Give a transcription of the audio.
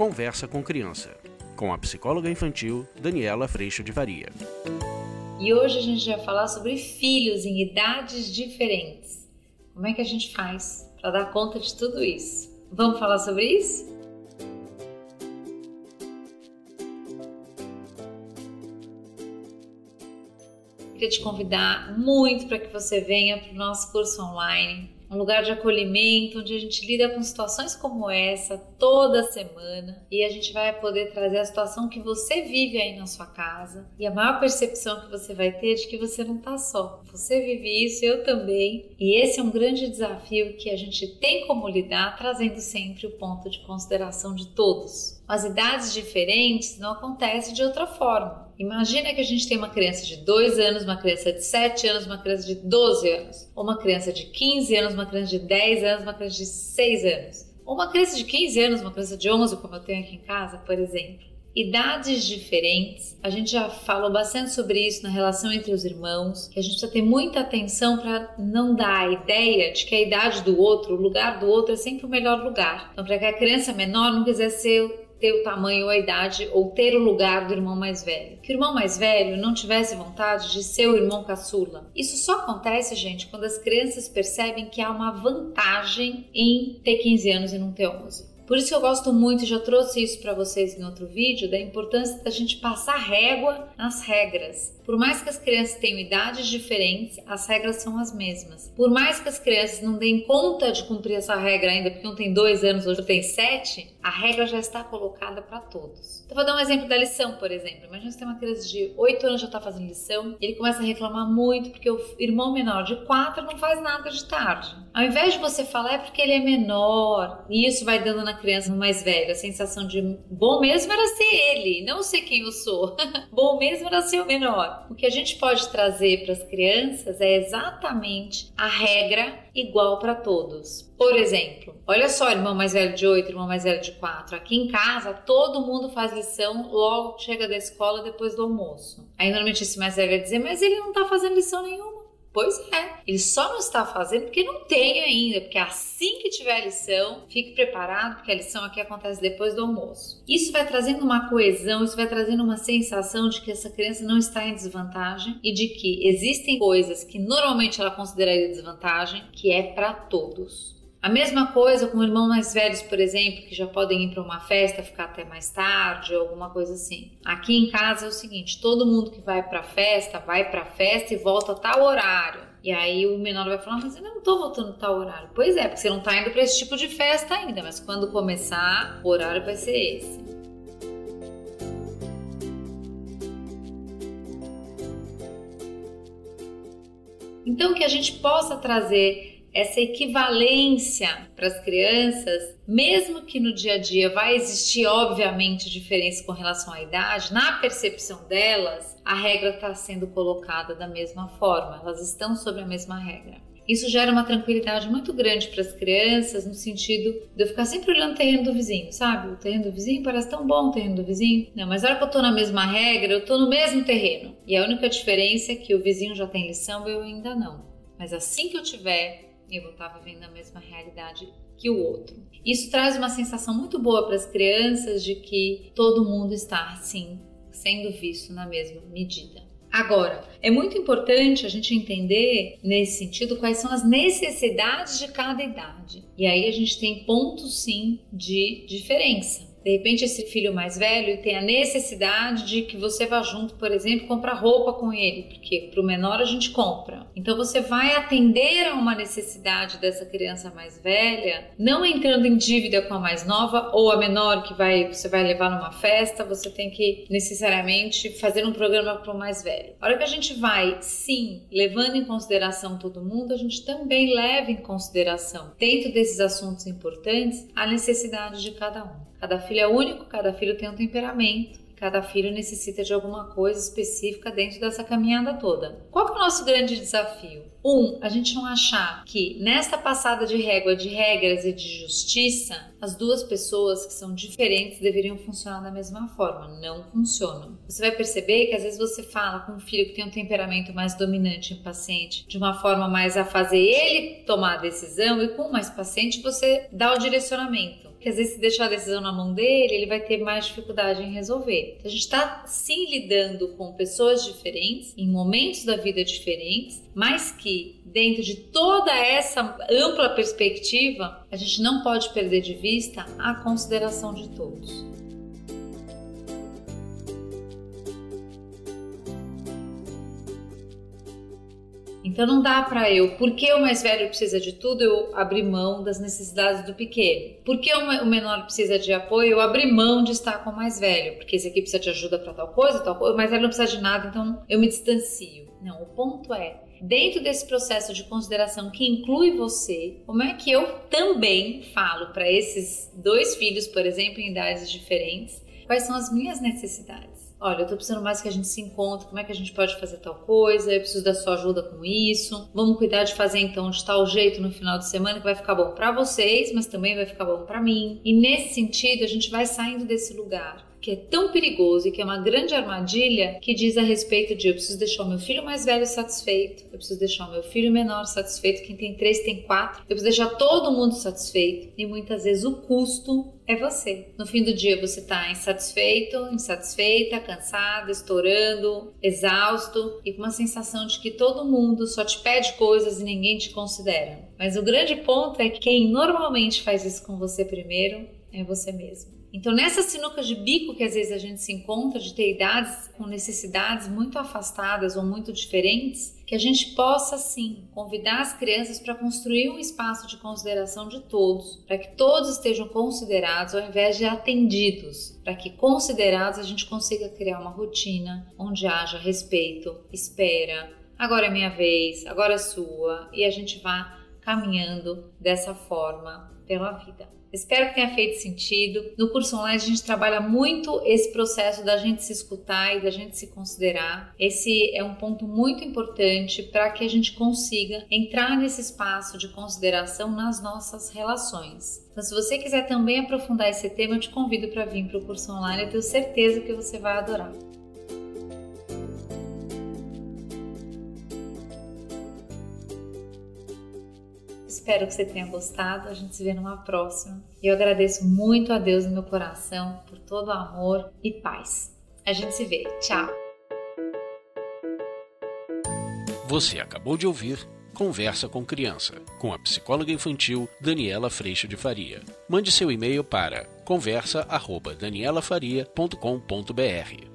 Conversa com Criança, com a psicóloga infantil Daniela Freixo de Varia. E hoje a gente vai falar sobre filhos em idades diferentes. Como é que a gente faz para dar conta de tudo isso? Vamos falar sobre isso? Queria te convidar muito para que você venha para o nosso curso online um lugar de acolhimento onde a gente lida com situações como essa toda semana e a gente vai poder trazer a situação que você vive aí na sua casa e a maior percepção que você vai ter é de que você não está só. Você vive isso, eu também, e esse é um grande desafio que a gente tem como lidar, trazendo sempre o ponto de consideração de todos. As idades diferentes não acontecem de outra forma. Imagina que a gente tem uma criança de 2 anos, uma criança de 7 anos, uma criança de 12 anos, ou uma criança de 15 anos, uma criança de 10 anos, uma criança de 6 anos, ou uma criança de 15 anos, uma criança de 11, como eu tenho aqui em casa, por exemplo. Idades diferentes, a gente já falou bastante sobre isso na relação entre os irmãos, que a gente precisa ter muita atenção para não dar a ideia de que a idade do outro, o lugar do outro é sempre o melhor lugar. Então, para que a criança menor não quiser ser ter o tamanho ou a idade ou ter o lugar do irmão mais velho. Que o irmão mais velho não tivesse vontade de ser o irmão caçula. Isso só acontece, gente, quando as crianças percebem que há uma vantagem em ter 15 anos e não ter 11. Por isso que eu gosto muito, já trouxe isso para vocês em outro vídeo, da importância da gente passar régua nas regras. Por mais que as crianças tenham idades diferentes, as regras são as mesmas. Por mais que as crianças não deem conta de cumprir essa regra ainda, porque um tem dois anos, outro tem sete, a regra já está colocada para todos. Então, vou dar um exemplo da lição, por exemplo. Imagina você tem uma criança de oito anos já está fazendo lição, ele começa a reclamar muito porque o irmão menor de quatro não faz nada de tarde. Ao invés de você falar é porque ele é menor, e isso vai dando na criança mais velha a sensação de bom mesmo era ser ele, não ser quem eu sou. bom mesmo era ser o menor. O que a gente pode trazer para as crianças é exatamente a regra igual para todos. Por exemplo, olha só, irmão mais velho de 8, irmão mais velho de 4. Aqui em casa, todo mundo faz lição logo que chega da escola depois do almoço. Aí normalmente esse mais velho vai dizer, mas ele não tá fazendo lição nenhuma. Pois é, ele só não está fazendo porque não tem ainda, porque assim que tiver a lição, fique preparado, porque a lição aqui acontece depois do almoço. Isso vai trazendo uma coesão, isso vai trazendo uma sensação de que essa criança não está em desvantagem e de que existem coisas que normalmente ela consideraria desvantagem, que é para todos. A mesma coisa com irmãos mais velhos, por exemplo, que já podem ir para uma festa, ficar até mais tarde ou alguma coisa assim. Aqui em casa é o seguinte: todo mundo que vai para festa, vai para festa e volta a tal horário. E aí o menor vai falar, mas eu não tô voltando tal horário. Pois é, porque você não tá indo para esse tipo de festa ainda, mas quando começar, o horário vai ser esse. Então que a gente possa trazer essa equivalência para as crianças, mesmo que no dia a dia vai existir, obviamente, diferença com relação à idade, na percepção delas, a regra está sendo colocada da mesma forma, elas estão sob a mesma regra. Isso gera uma tranquilidade muito grande para as crianças, no sentido de eu ficar sempre olhando o terreno do vizinho, sabe? O terreno do vizinho parece tão bom o terreno do vizinho. Não, mas na hora que eu estou na mesma regra, eu estou no mesmo terreno. E a única diferença é que o vizinho já tem lição e eu ainda não. Mas assim que eu tiver eu vou estar vivendo a mesma realidade que o outro. Isso traz uma sensação muito boa para as crianças de que todo mundo está, sim, sendo visto na mesma medida. Agora, é muito importante a gente entender nesse sentido quais são as necessidades de cada idade. E aí a gente tem pontos sim de diferença. De repente, esse filho mais velho tem a necessidade de que você vá junto, por exemplo, comprar roupa com ele, porque para o menor a gente compra. Então, você vai atender a uma necessidade dessa criança mais velha, não entrando em dívida com a mais nova ou a menor que vai, você vai levar numa festa, você tem que necessariamente fazer um programa para o mais velho. A hora que a gente vai, sim, levando em consideração todo mundo, a gente também leva em consideração, dentro desses assuntos importantes, a necessidade de cada um. Cada filho é único, cada filho tem um temperamento, cada filho necessita de alguma coisa específica dentro dessa caminhada toda. Qual é o nosso grande desafio? Um, a gente não achar que nesta passada de régua de regras e de justiça, as duas pessoas que são diferentes deveriam funcionar da mesma forma. Não funcionam. Você vai perceber que às vezes você fala com um filho que tem um temperamento mais dominante, impaciente, de uma forma mais a fazer ele tomar a decisão, e com mais paciente você dá o direcionamento. Que às vezes se deixar a decisão na mão dele, ele vai ter mais dificuldade em resolver. Então, a gente está sim lidando com pessoas diferentes, em momentos da vida diferentes, mas que dentro de toda essa ampla perspectiva, a gente não pode perder de vista a consideração de todos. Então não dá para eu, porque o mais velho precisa de tudo, eu abrir mão das necessidades do pequeno. Porque o menor precisa de apoio, eu abrir mão de estar com o mais velho, porque esse aqui precisa de ajuda para tal coisa, tal coisa, o mais velho não precisa de nada, então eu me distancio. Não, o ponto é, dentro desse processo de consideração que inclui você, como é que eu também falo para esses dois filhos, por exemplo, em idades diferentes, quais são as minhas necessidades? Olha, eu tô precisando mais que a gente se encontre, como é que a gente pode fazer tal coisa, eu preciso da sua ajuda com isso. Vamos cuidar de fazer então de tal jeito no final de semana que vai ficar bom para vocês, mas também vai ficar bom para mim. E nesse sentido, a gente vai saindo desse lugar que é tão perigoso e que é uma grande armadilha que diz a respeito de eu preciso deixar o meu filho mais velho satisfeito, eu preciso deixar o meu filho menor satisfeito, quem tem três tem quatro, eu preciso deixar todo mundo satisfeito e muitas vezes o custo é você. No fim do dia você está insatisfeito, insatisfeita, cansada, estourando, exausto e com uma sensação de que todo mundo só te pede coisas e ninguém te considera. Mas o grande ponto é que quem normalmente faz isso com você primeiro é você mesmo. Então, nessas sinucas de bico que às vezes a gente se encontra, de ter idades com necessidades muito afastadas ou muito diferentes, que a gente possa sim convidar as crianças para construir um espaço de consideração de todos, para que todos estejam considerados ao invés de atendidos, para que considerados a gente consiga criar uma rotina onde haja respeito, espera, agora é minha vez, agora é sua, e a gente vá caminhando dessa forma pela vida. Espero que tenha feito sentido. No curso online a gente trabalha muito esse processo da gente se escutar e da gente se considerar. Esse é um ponto muito importante para que a gente consiga entrar nesse espaço de consideração nas nossas relações. Então, se você quiser também aprofundar esse tema, eu te convido para vir para o curso online. Eu tenho certeza que você vai adorar. Espero que você tenha gostado. A gente se vê numa próxima. Eu agradeço muito a Deus no meu coração por todo o amor e paz. A gente se vê. Tchau. Você acabou de ouvir Conversa com Criança, com a psicóloga infantil Daniela Freixo de Faria. Mande seu e-mail para conversa@danielafaria.com.br.